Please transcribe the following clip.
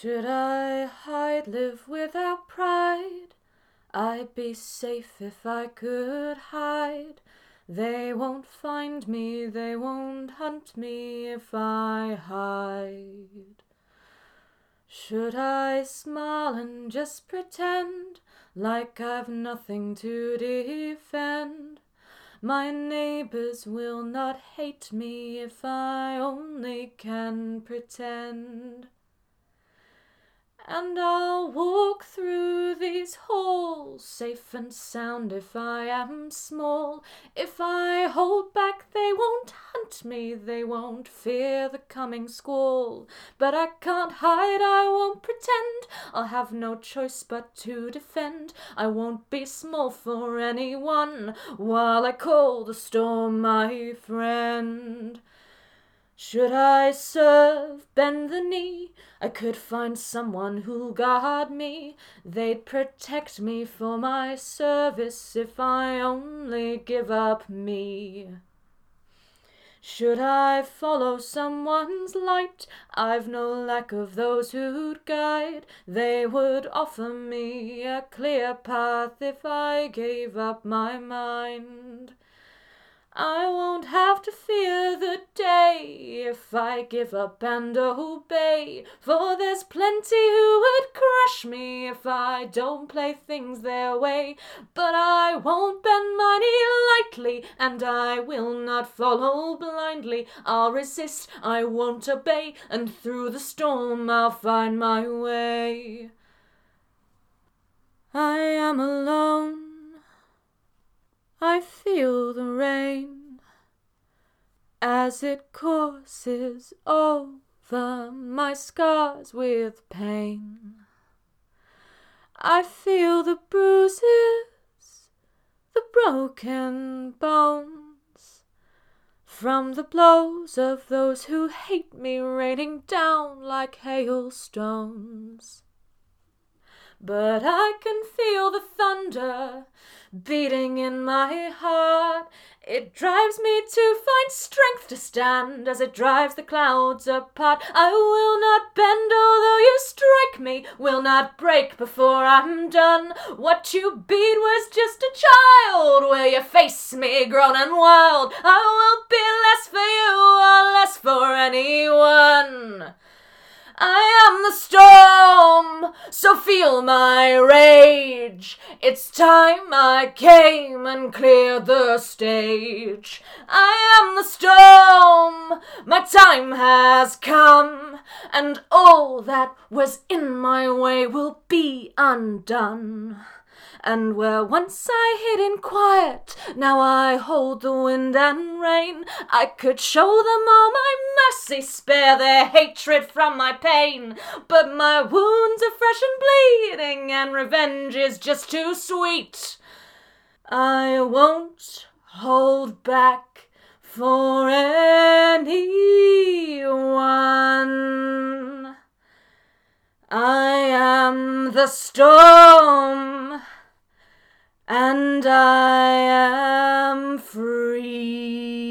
Should I hide, live without pride? I'd be safe if I could hide. They won't find me, they won't hunt me if I hide. Should I smile and just pretend like I've nothing to defend? My neighbors will not hate me if I only can pretend. And I'll walk through these halls, safe and sound if I am small. If I hold back, they won't hunt me, they won't fear the coming squall. But I can't hide, I won't pretend, I'll have no choice but to defend. I won't be small for anyone while I call the storm my friend. Should I serve, bend the knee, I could find someone who'll guard me. They'd protect me for my service if I only give up me. Should I follow someone's light, I've no lack of those who'd guide. They would offer me a clear path if I gave up my mind. I won't have to fear the if I give up and obey. For there's plenty who would crush me if I don't play things their way. But I won't bend my knee lightly, and I will not follow blindly. I'll resist, I won't obey, and through the storm I'll find my way. I am alone. I feel the rain as it courses over my scars with pain. I feel the bruises, the broken bones from the blows of those who hate me raining down like hailstones. But I can feel the thunder beating in my heart. It drives me to find strength to stand as it drives the clouds apart. I will not bend, although you strike me, will not break before I'm done. What you beat was just a child. Will you face me, grown and wild? I will be less for you or less for anyone. The storm, so feel my rage. It's time I came and cleared the stage. I am the storm, my time has come, and all that was in my way will be undone. And where once I hid in quiet, now I hold the wind and rain. I could show them all my mercy, spare their hatred from my pain. But my wounds are fresh and bleeding, and revenge is just too sweet. I won't hold back for anyone. I am the storm and I am free.